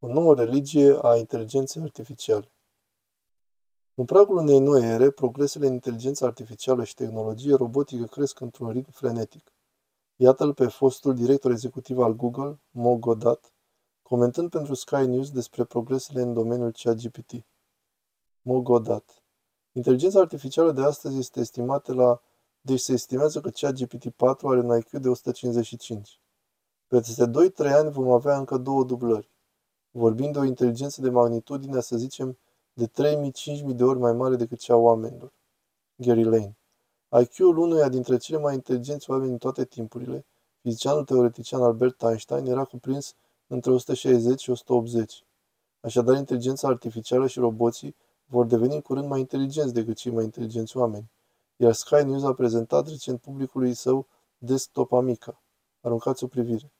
O nouă religie a inteligenței artificiale. În pragul unei noi ere, progresele în inteligență artificială și tehnologie robotică cresc într-un ritm frenetic. Iată-l pe fostul director executiv al Google, Mo Godat, comentând pentru Sky News despre progresele în domeniul ChatGPT. Mo Godat. Inteligența artificială de astăzi este estimată la... Deci se estimează că ChatGPT 4 are un IQ de 155. Peste 2-3 ani vom avea încă două dublări. Vorbim de o inteligență de magnitudine, să zicem, de 3000-5000 de ori mai mare decât cea a oamenilor. Gary Lane. IQ-ul unuia dintre cele mai inteligenți oameni în toate timpurile, fizicianul teoretician Albert Einstein, era cuprins între 160 și 180. Așadar, inteligența artificială și roboții vor deveni în curând mai inteligenți decât cei mai inteligenți oameni. Iar Sky News a prezentat recent publicului său Desktop Amica. Aruncați o privire.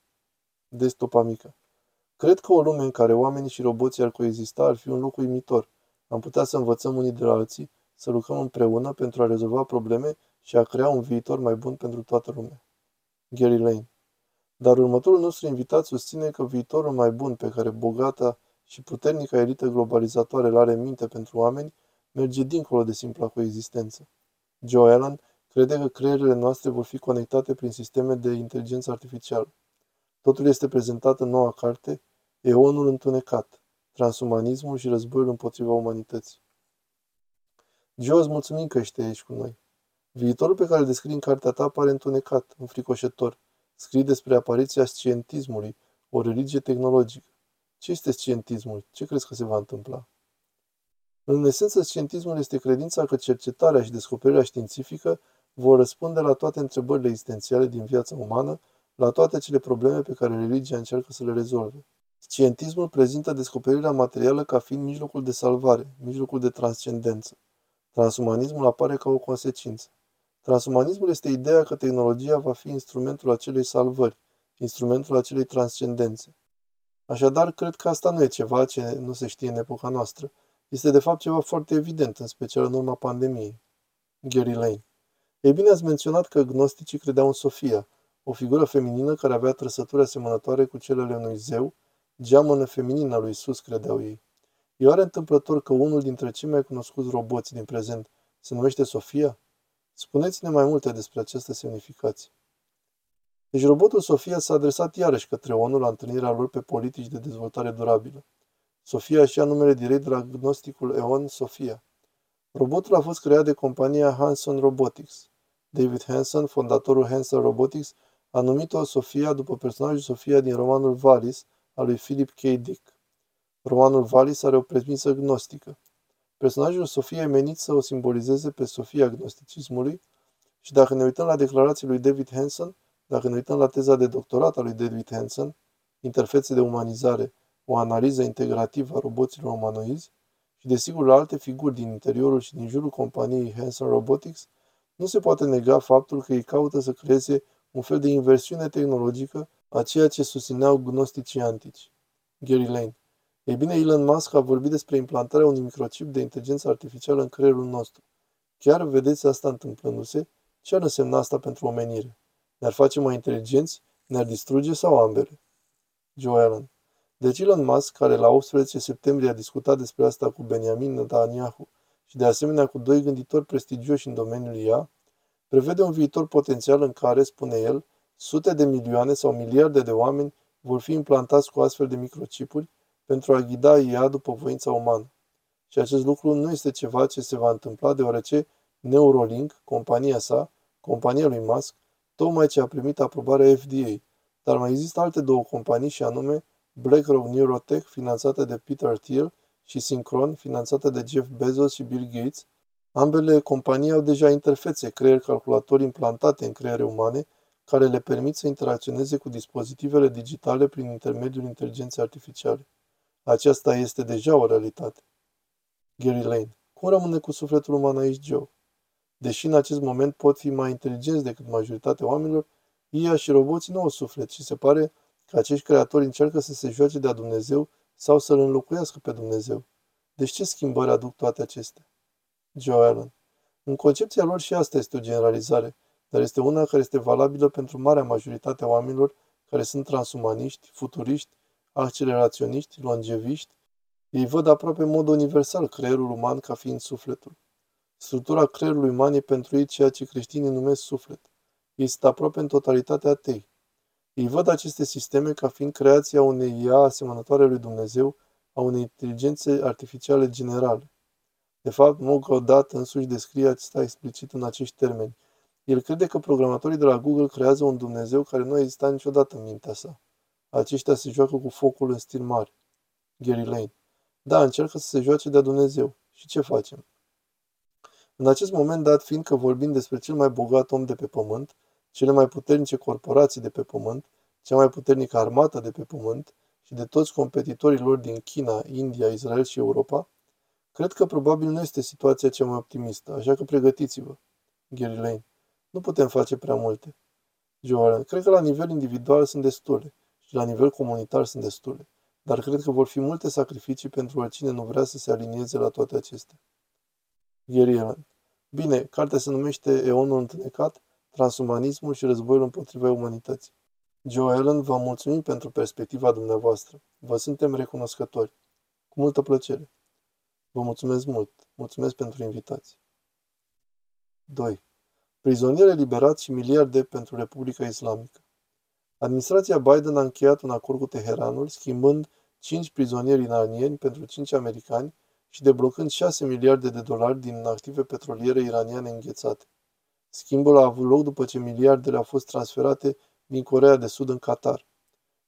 Desktop Amica. Cred că o lume în care oamenii și roboții ar coexista ar fi un loc uimitor. Am putea să învățăm unii de la alții, să lucrăm împreună pentru a rezolva probleme și a crea un viitor mai bun pentru toată lumea. Gary Lane Dar următorul nostru invitat susține că viitorul mai bun pe care bogata și puternica elită globalizatoare îl are în minte pentru oameni merge dincolo de simpla coexistență. Joe Allen crede că creierile noastre vor fi conectate prin sisteme de inteligență artificială. Totul este prezentat în noua carte, Eonul întunecat, transumanismul și războiul împotriva umanității. Joe, îți mulțumim că ești aici cu noi. Viitorul pe care îl descrii în cartea ta pare întunecat, înfricoșător. Scrii despre apariția scientismului, o religie tehnologică. Ce este scientismul? Ce crezi că se va întâmpla? În esență, scientismul este credința că cercetarea și descoperirea științifică vor răspunde la toate întrebările existențiale din viața umană la toate acele probleme pe care religia încearcă să le rezolve. Scientismul prezintă descoperirea materială ca fiind mijlocul de salvare, mijlocul de transcendență. Transumanismul apare ca o consecință. Transumanismul este ideea că tehnologia va fi instrumentul acelei salvări, instrumentul acelei transcendențe. Așadar, cred că asta nu e ceva ce nu se știe în epoca noastră. Este de fapt ceva foarte evident, în special în urma pandemiei. Gary Lane. Ei bine, ați menționat că gnosticii credeau în Sofia, o figură feminină care avea trăsături asemănătoare cu cele ale unui zeu, geamănă feminină lui Isus, credeau ei. E oare întâmplător că unul dintre cei mai cunoscuți roboți din prezent se numește Sofia? Spuneți-ne mai multe despre această semnificație. Deci robotul Sofia s-a adresat iarăși către ONU la întâlnirea lor pe politici de dezvoltare durabilă. Sofia și-a numele direct de la gnosticul Eon Sofia. Robotul a fost creat de compania Hanson Robotics. David Hanson, fondatorul Hanson Robotics, a numit-o Sofia după personajul Sofia din romanul Valis al lui Philip K. Dick. Romanul Valis are o premisă gnostică. Personajul Sofia e menit să o simbolizeze pe Sofia gnosticismului și dacă ne uităm la declarații lui David Hanson, dacă ne uităm la teza de doctorat a lui David Hanson, Interfețe de umanizare, o analiză integrativă a roboților umanoizi, și desigur la alte figuri din interiorul și din jurul companiei Hanson Robotics, nu se poate nega faptul că ei caută să creeze un fel de inversiune tehnologică a ceea ce susțineau gnosticii antici. Gary Lane. Ei bine, Elon Musk a vorbit despre implantarea unui microchip de inteligență artificială în creierul nostru. Chiar vedeți asta întâmplându-se? Ce ar însemna asta pentru omenire? Ne-ar face mai inteligenți? Ne-ar distruge sau ambele? Joe Allen. Deci Elon Musk, care la 18 septembrie a discutat despre asta cu Benjamin Netanyahu și de asemenea cu doi gânditori prestigioși în domeniul IA, prevede un viitor potențial în care, spune el, sute de milioane sau miliarde de oameni vor fi implantați cu astfel de microchipuri pentru a ghida IA după voința umană. Și acest lucru nu este ceva ce se va întâmpla deoarece Neuralink, compania sa, compania lui Musk, tocmai ce a primit aprobarea FDA, dar mai există alte două companii și anume BlackRock Neurotech, finanțată de Peter Thiel, și Synchron, finanțată de Jeff Bezos și Bill Gates, ambele companii au deja interfețe, creier calculatori implantate în creiere umane, care le permit să interacționeze cu dispozitivele digitale prin intermediul inteligenței artificiale. Aceasta este deja o realitate. Gary Lane. Cum rămâne cu sufletul uman aici, Joe? Deși în acest moment pot fi mai inteligenți decât majoritatea oamenilor, IA și roboții nu au suflet și se pare că acești creatori încearcă să se joace de-a Dumnezeu sau să-L înlocuiască pe Dumnezeu. Deci ce schimbări aduc toate acestea? Joe Allen. În concepția lor și asta este o generalizare, dar este una care este valabilă pentru marea majoritate a oamenilor care sunt transumaniști, futuriști, acceleraționiști, longeviști, ei văd aproape în mod universal creierul uman ca fiind sufletul. Structura creierului uman e pentru ei ceea ce creștinii numesc suflet. Ei sunt aproape în totalitate atei. Ei văd aceste sisteme ca fiind creația unei ea asemănătoare lui Dumnezeu, a unei inteligențe artificiale generale. De fapt, Mogodat însuși descrie acesta explicit în acești termeni. El crede că programatorii de la Google creează un Dumnezeu care nu a existat niciodată în mintea sa. Aceștia se joacă cu focul în stil mare. Gary Lane. Da, încearcă să se joace de-a Dumnezeu. Și ce facem? În acest moment, dat fiind că vorbim despre cel mai bogat om de pe pământ, cele mai puternice corporații de pe pământ, cea mai puternică armată de pe pământ și de toți competitorii lor din China, India, Israel și Europa, cred că probabil nu este situația cea mai optimistă, așa că pregătiți-vă. Gary Lane. Nu putem face prea multe. Joe Cred că la nivel individual sunt destule și la nivel comunitar sunt destule, dar cred că vor fi multe sacrificii pentru oricine nu vrea să se alinieze la toate acestea. Gary Allen. Bine, cartea se numește Eonul întunecat, transumanismul și războiul împotriva umanității. Joe Allen, vă mulțumim pentru perspectiva dumneavoastră. Vă suntem recunoscători. Cu multă plăcere. Vă mulțumesc mult. Mulțumesc pentru invitație. 2. Prizonieri eliberați și miliarde pentru Republica Islamică. Administrația Biden a încheiat un acord cu Teheranul, schimbând 5 prizonieri iranieni pentru 5 americani și deblocând 6 miliarde de dolari din active petroliere iraniane înghețate. Schimbul a avut loc după ce miliardele au fost transferate din Corea de Sud în Qatar.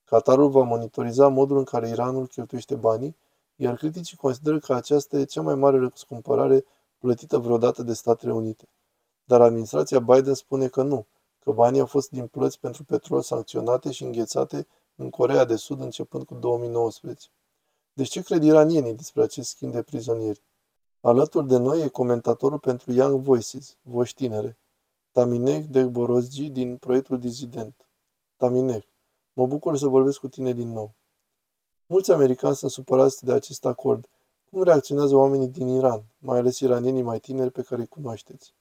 Qatarul va monitoriza modul în care Iranul cheltuiește banii, iar criticii consideră că aceasta e cea mai mare răscumpărare plătită vreodată de Statele Unite. Dar administrația Biden spune că nu, că banii au fost din plăți pentru petrol sancționate și înghețate în Corea de Sud începând cu 2019. Deci ce cred iranienii despre acest schimb de prizonieri? Alături de noi e comentatorul pentru Young Voices, Voci Tinere, Tamineh Degborozgi din proiectul Dizident. Tamineh, mă bucur să vorbesc cu tine din nou. Mulți americani sunt supărați de acest acord. Cum reacționează oamenii din Iran, mai ales iranienii mai tineri pe care îi cunoașteți?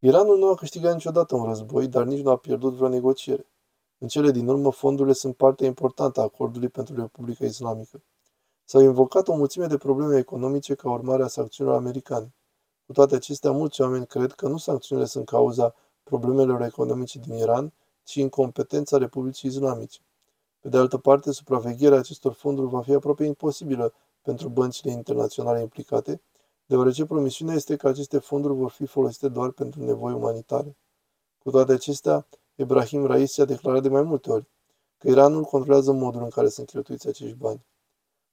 Iranul nu a câștigat niciodată un război, dar nici nu a pierdut vreo negociere. În cele din urmă, fondurile sunt parte importantă a acordului pentru Republica Islamică. S-au invocat o mulțime de probleme economice ca urmare a sancțiunilor americane. Cu toate acestea, mulți oameni cred că nu sancțiunile sunt cauza problemelor economice din Iran, ci incompetența Republicii Islamice. Pe de altă parte, supravegherea acestor fonduri va fi aproape imposibilă pentru băncile internaționale implicate, deoarece promisiunea este că aceste fonduri vor fi folosite doar pentru nevoi umanitare. Cu toate acestea, Ibrahim Raisi a declarat de mai multe ori că Iranul controlează modul în care sunt cheltuiți acești bani.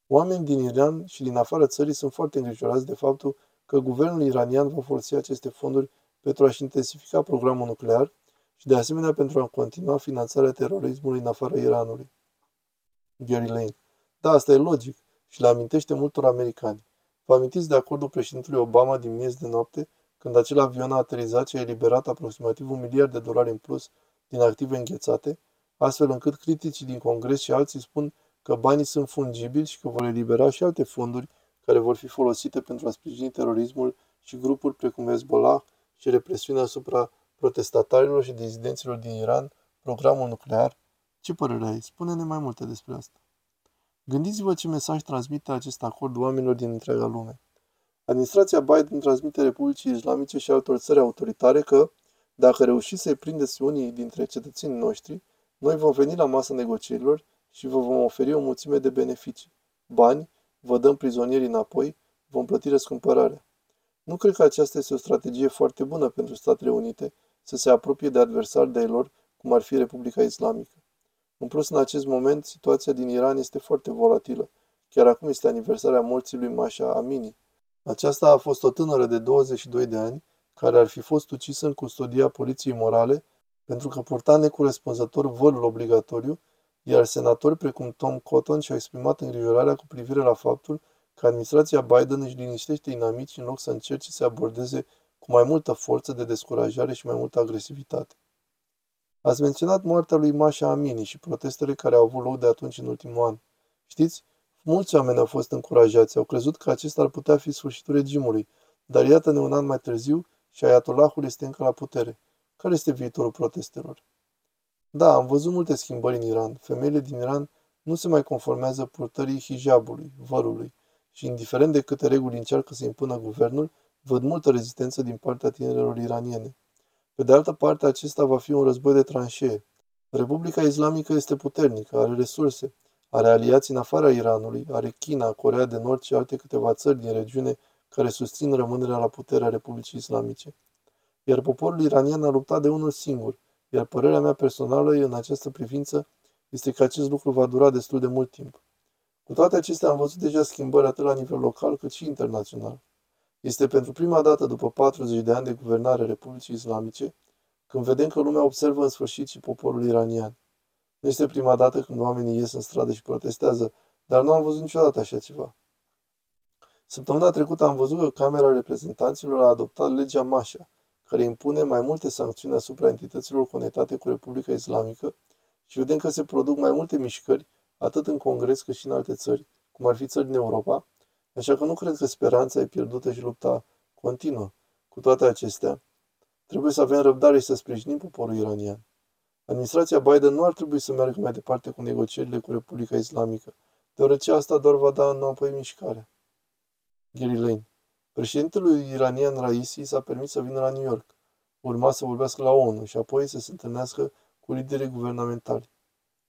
Oamenii din Iran și din afara țării sunt foarte îngrijorați de faptul că guvernul iranian va folosi aceste fonduri pentru a-și intensifica programul nuclear și de asemenea pentru a continua finanțarea terorismului în afara Iranului. Gary Lane. Da, asta e logic și le amintește multor americani. Vă amintiți de acordul președintelui Obama din miez de noapte, când acel avion a aterizat și a eliberat aproximativ un miliard de dolari în plus din active înghețate, astfel încât criticii din Congres și alții spun că banii sunt fungibili și că vor elibera și alte fonduri care vor fi folosite pentru a sprijini terorismul și grupuri precum Hezbollah și represiunea asupra protestatarilor și dizidenților din Iran, programul nuclear. Ce părere ai? Spune-ne mai multe despre asta. Gândiți-vă ce mesaj transmite acest acord oamenilor din întreaga lume. Administrația Biden transmite Republicii Islamice și altor țări autoritare că, dacă reușiți să-i prindeți unii dintre cetățenii noștri, noi vom veni la masa negocierilor și vă vom oferi o mulțime de beneficii. Bani, vă dăm prizonieri înapoi, vom plăti răscumpărarea. Nu cred că aceasta este o strategie foarte bună pentru Statele Unite să se apropie de adversari de lor, cum ar fi Republica Islamică. În plus, în acest moment, situația din Iran este foarte volatilă. Chiar acum este aniversarea morții lui Masha Amini. Aceasta a fost o tânără de 22 de ani, care ar fi fost ucisă în custodia poliției morale pentru că purta necorespunzător vărul obligatoriu iar senatori precum Tom Cotton și-au exprimat îngrijorarea cu privire la faptul că administrația Biden își liniștește inamicii în loc să încerce să abordeze cu mai multă forță de descurajare și mai multă agresivitate. Ați menționat moartea lui Masha Amini și protestele care au avut loc de atunci în ultimul an. Știți, mulți oameni au fost încurajați, au crezut că acesta ar putea fi sfârșitul regimului, dar iată-ne un an mai târziu și Ayatollahul este încă la putere. Care este viitorul protestelor? Da, am văzut multe schimbări în Iran. Femeile din Iran nu se mai conformează purtării hijabului, vărului, și indiferent de câte reguli încearcă să impună guvernul, văd multă rezistență din partea tinerilor iraniene. Pe de altă parte, acesta va fi un război de tranșee. Republica Islamică este puternică, are resurse, are aliați în afara Iranului, are China, Corea de Nord și alte câteva țări din regiune care susțin rămânerea la puterea Republicii Islamice. Iar poporul iranian a luptat de unul singur, iar părerea mea personală în această privință este că acest lucru va dura destul de mult timp. Cu toate acestea am văzut deja schimbări atât la nivel local cât și internațional. Este pentru prima dată după 40 de ani de guvernare Republicii Islamice când vedem că lumea observă în sfârșit și poporul iranian. Nu este prima dată când oamenii ies în stradă și protestează, dar nu am văzut niciodată așa ceva. Săptămâna trecută am văzut că Camera Reprezentanților a adoptat legea Mașa, care impune mai multe sancțiuni asupra entităților conectate cu Republica Islamică și vedem că se produc mai multe mișcări, atât în Congres cât și în alte țări, cum ar fi țări din Europa, așa că nu cred că speranța e pierdută și lupta continuă. Cu toate acestea, trebuie să avem răbdare și să sprijinim poporul iranian. Administrația Biden nu ar trebui să meargă mai departe cu negocierile cu Republica Islamică, deoarece asta doar va da înapoi mișcarea. Gary Lane Președintelui iranian Raisi s-a permis să vină la New York. Urma să vorbească la ONU și apoi să se întâlnească cu liderii guvernamentali.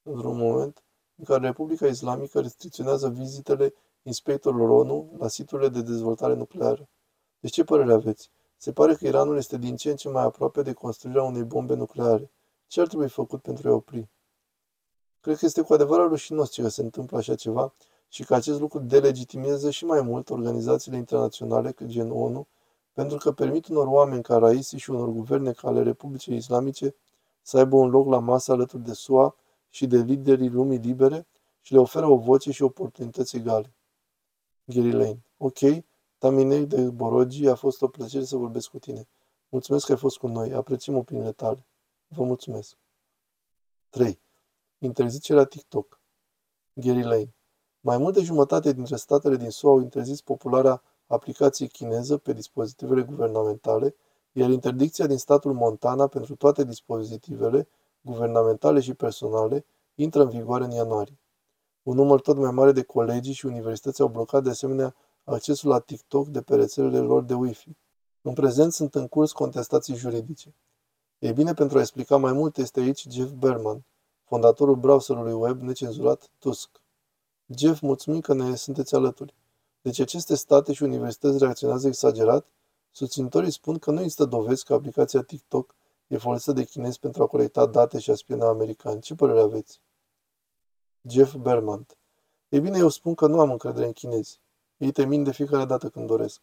Într-un moment în care Republica Islamică restricționează vizitele inspectorilor ONU la siturile de dezvoltare nucleară. Deci ce părere aveți? Se pare că Iranul este din ce în ce mai aproape de construirea unei bombe nucleare. Ce ar trebui făcut pentru a opri? Cred că este cu adevărat rușinos ce se întâmplă așa ceva și că acest lucru delegitimează și mai mult organizațiile internaționale, cât gen ONU, pentru că permit unor oameni ca Raisi și unor guverne ca ale Republicii Islamice să aibă un loc la masă alături de SUA și de liderii lumii libere și le oferă o voce și oportunități egale. Gary Lane. Ok, Taminei de Borogi, a fost o plăcere să vorbesc cu tine. Mulțumesc că ai fost cu noi. Apreciem opiniile tale. Vă mulțumesc. 3. Interzicerea TikTok. Gary Lane. Mai mult de jumătate dintre statele din SUA au interzis popularea aplicației chineză pe dispozitivele guvernamentale, iar interdicția din statul Montana pentru toate dispozitivele, guvernamentale și personale, intră în vigoare în ianuarie. Un număr tot mai mare de colegii și universități au blocat de asemenea accesul la TikTok de pe rețelele lor de Wi-Fi. În prezent sunt în curs contestații juridice. Ei bine, pentru a explica mai mult, este aici Jeff Berman, fondatorul browserului web necenzurat Tusk. Jeff, mulțumim că ne sunteți alături. Deci aceste state și universități reacționează exagerat? Susținătorii spun că nu există dovezi că aplicația TikTok e folosită de chinezi pentru a colecta date și a spiona americani. Ce părere aveți? Jeff Bermant. Ei bine, eu spun că nu am încredere în chinezi. Ei te mint de fiecare dată când doresc.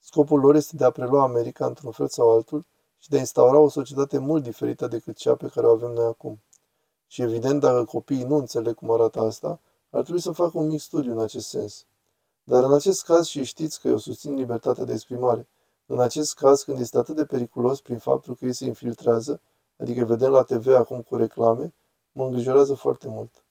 Scopul lor este de a prelua America într-un fel sau altul și de a instaura o societate mult diferită decât cea pe care o avem noi acum. Și evident, dacă copiii nu înțeleg cum arată asta, ar trebui să facă un mic studiu în acest sens. Dar în acest caz, și știți că eu susțin libertatea de exprimare, în acest caz, când este atât de periculos prin faptul că ei se infiltrează, adică vedem la TV acum cu reclame, mă îngrijorează foarte mult.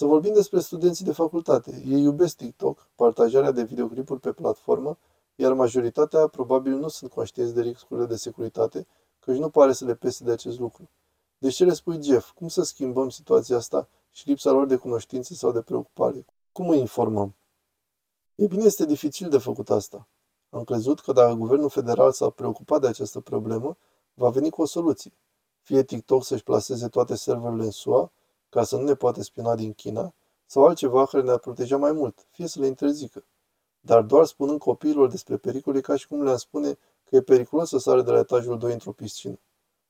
Să vorbim despre studenții de facultate. Ei iubesc TikTok, partajarea de videoclipuri pe platformă, iar majoritatea probabil nu sunt conștienți de riscurile de securitate, căci nu pare să le pese de acest lucru. Deci ce le spui, Jeff? Cum să schimbăm situația asta și lipsa lor de cunoștințe sau de preocupare? Cum îi informăm? E bine, este dificil de făcut asta. Am crezut că dacă guvernul federal s-a preocupat de această problemă, va veni cu o soluție. Fie TikTok să-și placeze toate serverele în SUA, ca să nu ne poate spiona din China, sau altceva care ne-ar proteja mai mult, fie să le interzică. Dar doar spunând copiilor despre pericole ca și cum le-am spune că e periculos să sară de la etajul 2 într-o piscină.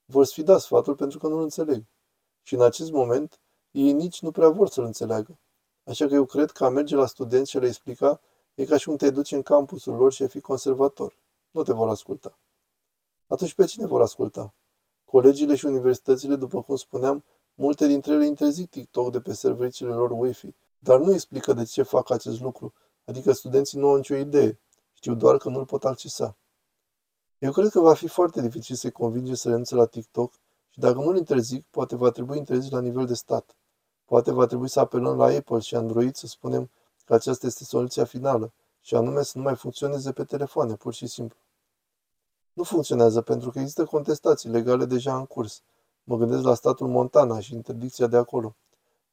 Vor sfida sfatul pentru că nu-l înțeleg. Și în acest moment, ei nici nu prea vor să-l înțeleagă. Așa că eu cred că a merge la studenți și le explica e ca și cum te duci în campusul lor și a fi conservator. Nu te vor asculta. Atunci pe cine vor asculta? Colegiile și universitățile, după cum spuneam, multe dintre ele interzic TikTok de pe serviciile lor Wi-Fi, dar nu explică de ce fac acest lucru, adică studenții nu au nicio idee, știu doar că nu-l pot accesa. Eu cred că va fi foarte dificil să-i convinge să renunțe la TikTok și dacă nu-l interzic, poate va trebui interzis la nivel de stat. Poate va trebui să apelăm la Apple și Android să spunem că aceasta este soluția finală și anume să nu mai funcționeze pe telefoane, pur și simplu. Nu funcționează pentru că există contestații legale deja în curs. Mă gândesc la statul Montana și interdicția de acolo.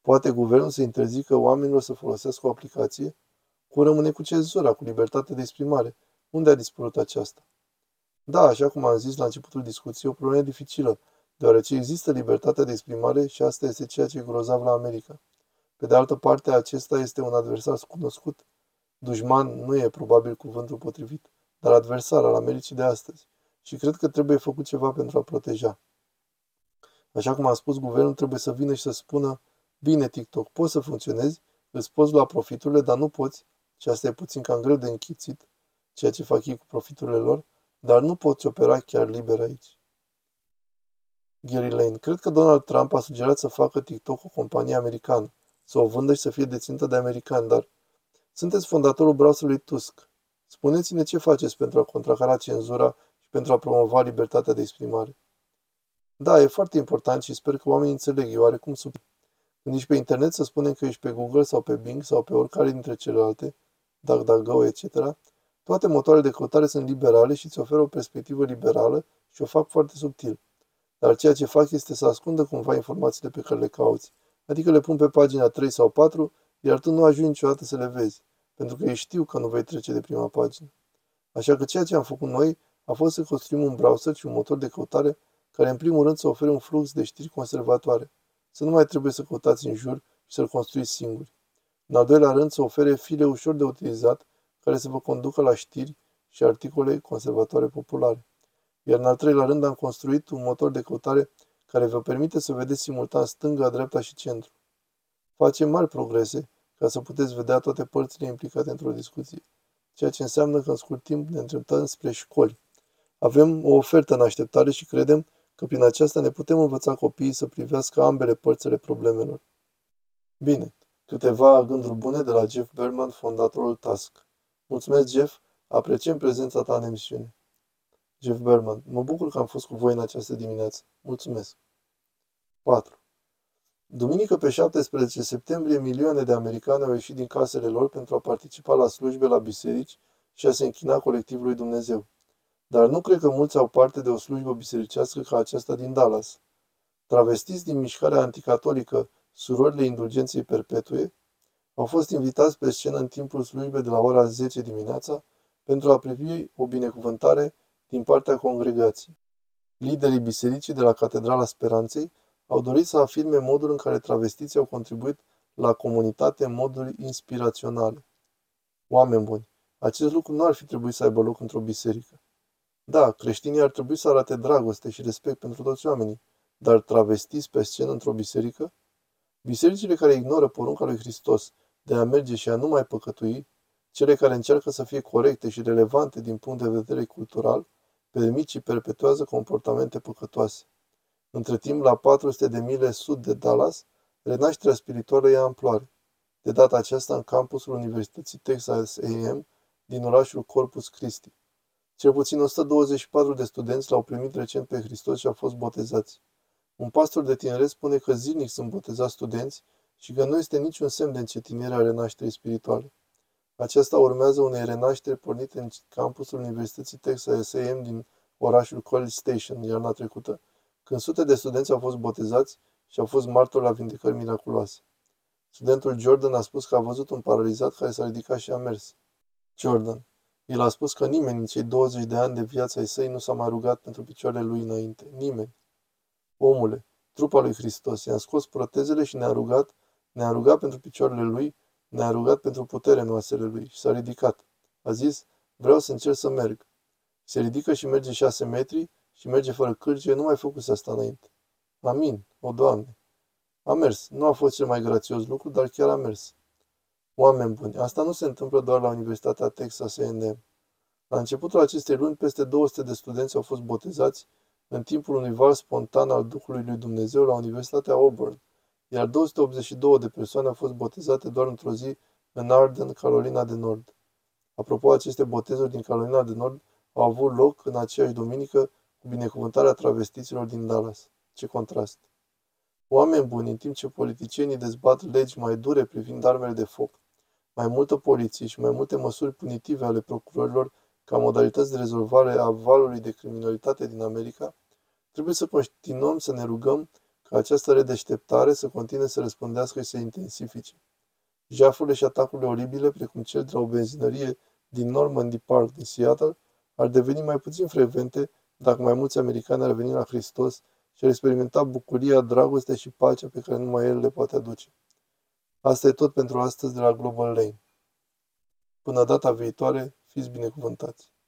Poate guvernul să interzică oamenilor să folosească o aplicație? Cum rămâne cu cenzura, cu libertatea de exprimare? Unde a dispărut aceasta? Da, așa cum am zis la începutul discuției, o problemă dificilă, deoarece există libertatea de exprimare și asta este ceea ce e grozav la America. Pe de altă parte, acesta este un adversar cunoscut. Dușman nu e probabil cuvântul potrivit, dar adversar al Americii de astăzi. Și cred că trebuie făcut ceva pentru a proteja. Așa cum am spus, guvernul trebuie să vină și să spună Bine, TikTok, poți să funcționezi, îți poți lua profiturile, dar nu poți, și asta e puțin cam greu de închițit, ceea ce fac ei cu profiturile lor, dar nu poți opera chiar liber aici. Gary Lane. Cred că Donald Trump a sugerat să facă TikTok o companie americană, să o vândă și să fie deținută de americani, dar sunteți fondatorul browserului Tusk. Spuneți-ne ce faceți pentru a contracara cenzura și pentru a promova libertatea de exprimare. Da, e foarte important și sper că oamenii înțeleg, e oarecum sub... Când ești pe internet să spunem că ești pe Google sau pe Bing sau pe oricare dintre celelalte, DuckDuckGo, etc., toate motoarele de căutare sunt liberale și îți oferă o perspectivă liberală și o fac foarte subtil. Dar ceea ce fac este să ascundă cumva informațiile pe care le cauți. Adică le pun pe pagina 3 sau 4, iar tu nu ajungi niciodată să le vezi, pentru că ei știu că nu vei trece de prima pagină. Așa că ceea ce am făcut noi a fost să construim un browser și un motor de căutare care în primul rând să ofere un flux de știri conservatoare, să nu mai trebuie să căutați în jur și să-l construiți singuri. În al doilea rând să ofere file ușor de utilizat care să vă conducă la știri și articole conservatoare populare. Iar în al treilea rând am construit un motor de căutare care vă permite să vedeți simultan stânga, dreapta și centru. Facem mari progrese ca să puteți vedea toate părțile implicate într-o discuție, ceea ce înseamnă că în scurt timp ne îndreptăm spre școli. Avem o ofertă în așteptare și credem că prin aceasta ne putem învăța copiii să privească ambele părțile problemelor. Bine, câteva gânduri bune de la Jeff Berman, fondatorul Task. Mulțumesc, Jeff, apreciem prezența ta în emisiune. Jeff Berman, mă bucur că am fost cu voi în această dimineață. Mulțumesc. 4. Duminică pe 17 septembrie, milioane de americani au ieșit din casele lor pentru a participa la slujbe la biserici și a se închina colectivului Dumnezeu. Dar nu cred că mulți au parte de o slujbă bisericească ca aceasta din Dallas. Travestiți din mișcarea anticatolică Surorile Indulgenței Perpetue au fost invitați pe scenă în timpul slujbei de la ora 10 dimineața pentru a privi o binecuvântare din partea congregației. Liderii bisericii de la Catedrala Speranței au dorit să afirme modul în care travestiții au contribuit la comunitate în moduri inspiraționale. Oameni buni, acest lucru nu ar fi trebuit să aibă loc într-o biserică. Da, creștinii ar trebui să arate dragoste și respect pentru toți oamenii, dar travestiți pe scenă într-o biserică? Bisericile care ignoră porunca lui Hristos de a merge și a nu mai păcătui, cele care încearcă să fie corecte și relevante din punct de vedere cultural, permit și perpetuează comportamente păcătoase. Între timp, la 400 de mile sud de Dallas, renașterea spirituală ia amploare. De data aceasta în campusul Universității Texas A&M din orașul Corpus Christi. Cel puțin 124 de studenți l-au primit recent pe Hristos și au fost botezați. Un pastor de tineret spune că zilnic sunt botezați studenți și că nu este niciun semn de încetinire a renașterii spirituale. Aceasta urmează unei renașteri pornite în campusul Universității Texas A&M din orașul College Station iarna trecută, când sute de studenți au fost botezați și au fost martori la vindecări miraculoase. Studentul Jordan a spus că a văzut un paralizat care s-a ridicat și a mers. Jordan. El a spus că nimeni în cei 20 de ani de viața ai săi nu s-a mai rugat pentru picioarele lui înainte. Nimeni. Omule, trupa lui Hristos, i-a scos protezele și ne-a rugat, ne-a rugat pentru picioarele lui, ne-a rugat pentru putere în oasele lui și s-a ridicat. A zis, vreau să încerc să merg. Se ridică și merge șase metri și merge fără cârge, nu mai făcuse asta înainte. Amin, o Doamne. A mers. Nu a fost cel mai grațios lucru, dar chiar a mers. Oameni buni, asta nu se întâmplă doar la Universitatea Texas A&M. La începutul acestei luni, peste 200 de studenți au fost botezați în timpul unui val spontan al Duhului lui Dumnezeu la Universitatea Auburn, iar 282 de persoane au fost botezate doar într-o zi în Arden, Carolina de Nord. Apropo, aceste botezuri din Carolina de Nord au avut loc în aceeași duminică cu binecuvântarea travestiților din Dallas. Ce contrast! Oameni buni, în timp ce politicienii dezbat legi mai dure privind armele de foc, mai multă poliție și mai multe măsuri punitive ale procurorilor ca modalități de rezolvare a valului de criminalitate din America, trebuie să continuăm să ne rugăm ca această redeșteptare să continue să răspândească și să intensifice. Jafurile și atacurile oribile, precum cel de la o benzinărie din Normandy Park din Seattle, ar deveni mai puțin frecvente dacă mai mulți americani ar veni la Hristos și ar experimenta bucuria, dragostea și pacea pe care numai El le poate aduce. Asta e tot pentru astăzi de la Global Lane. Până data viitoare, fiți binecuvântați!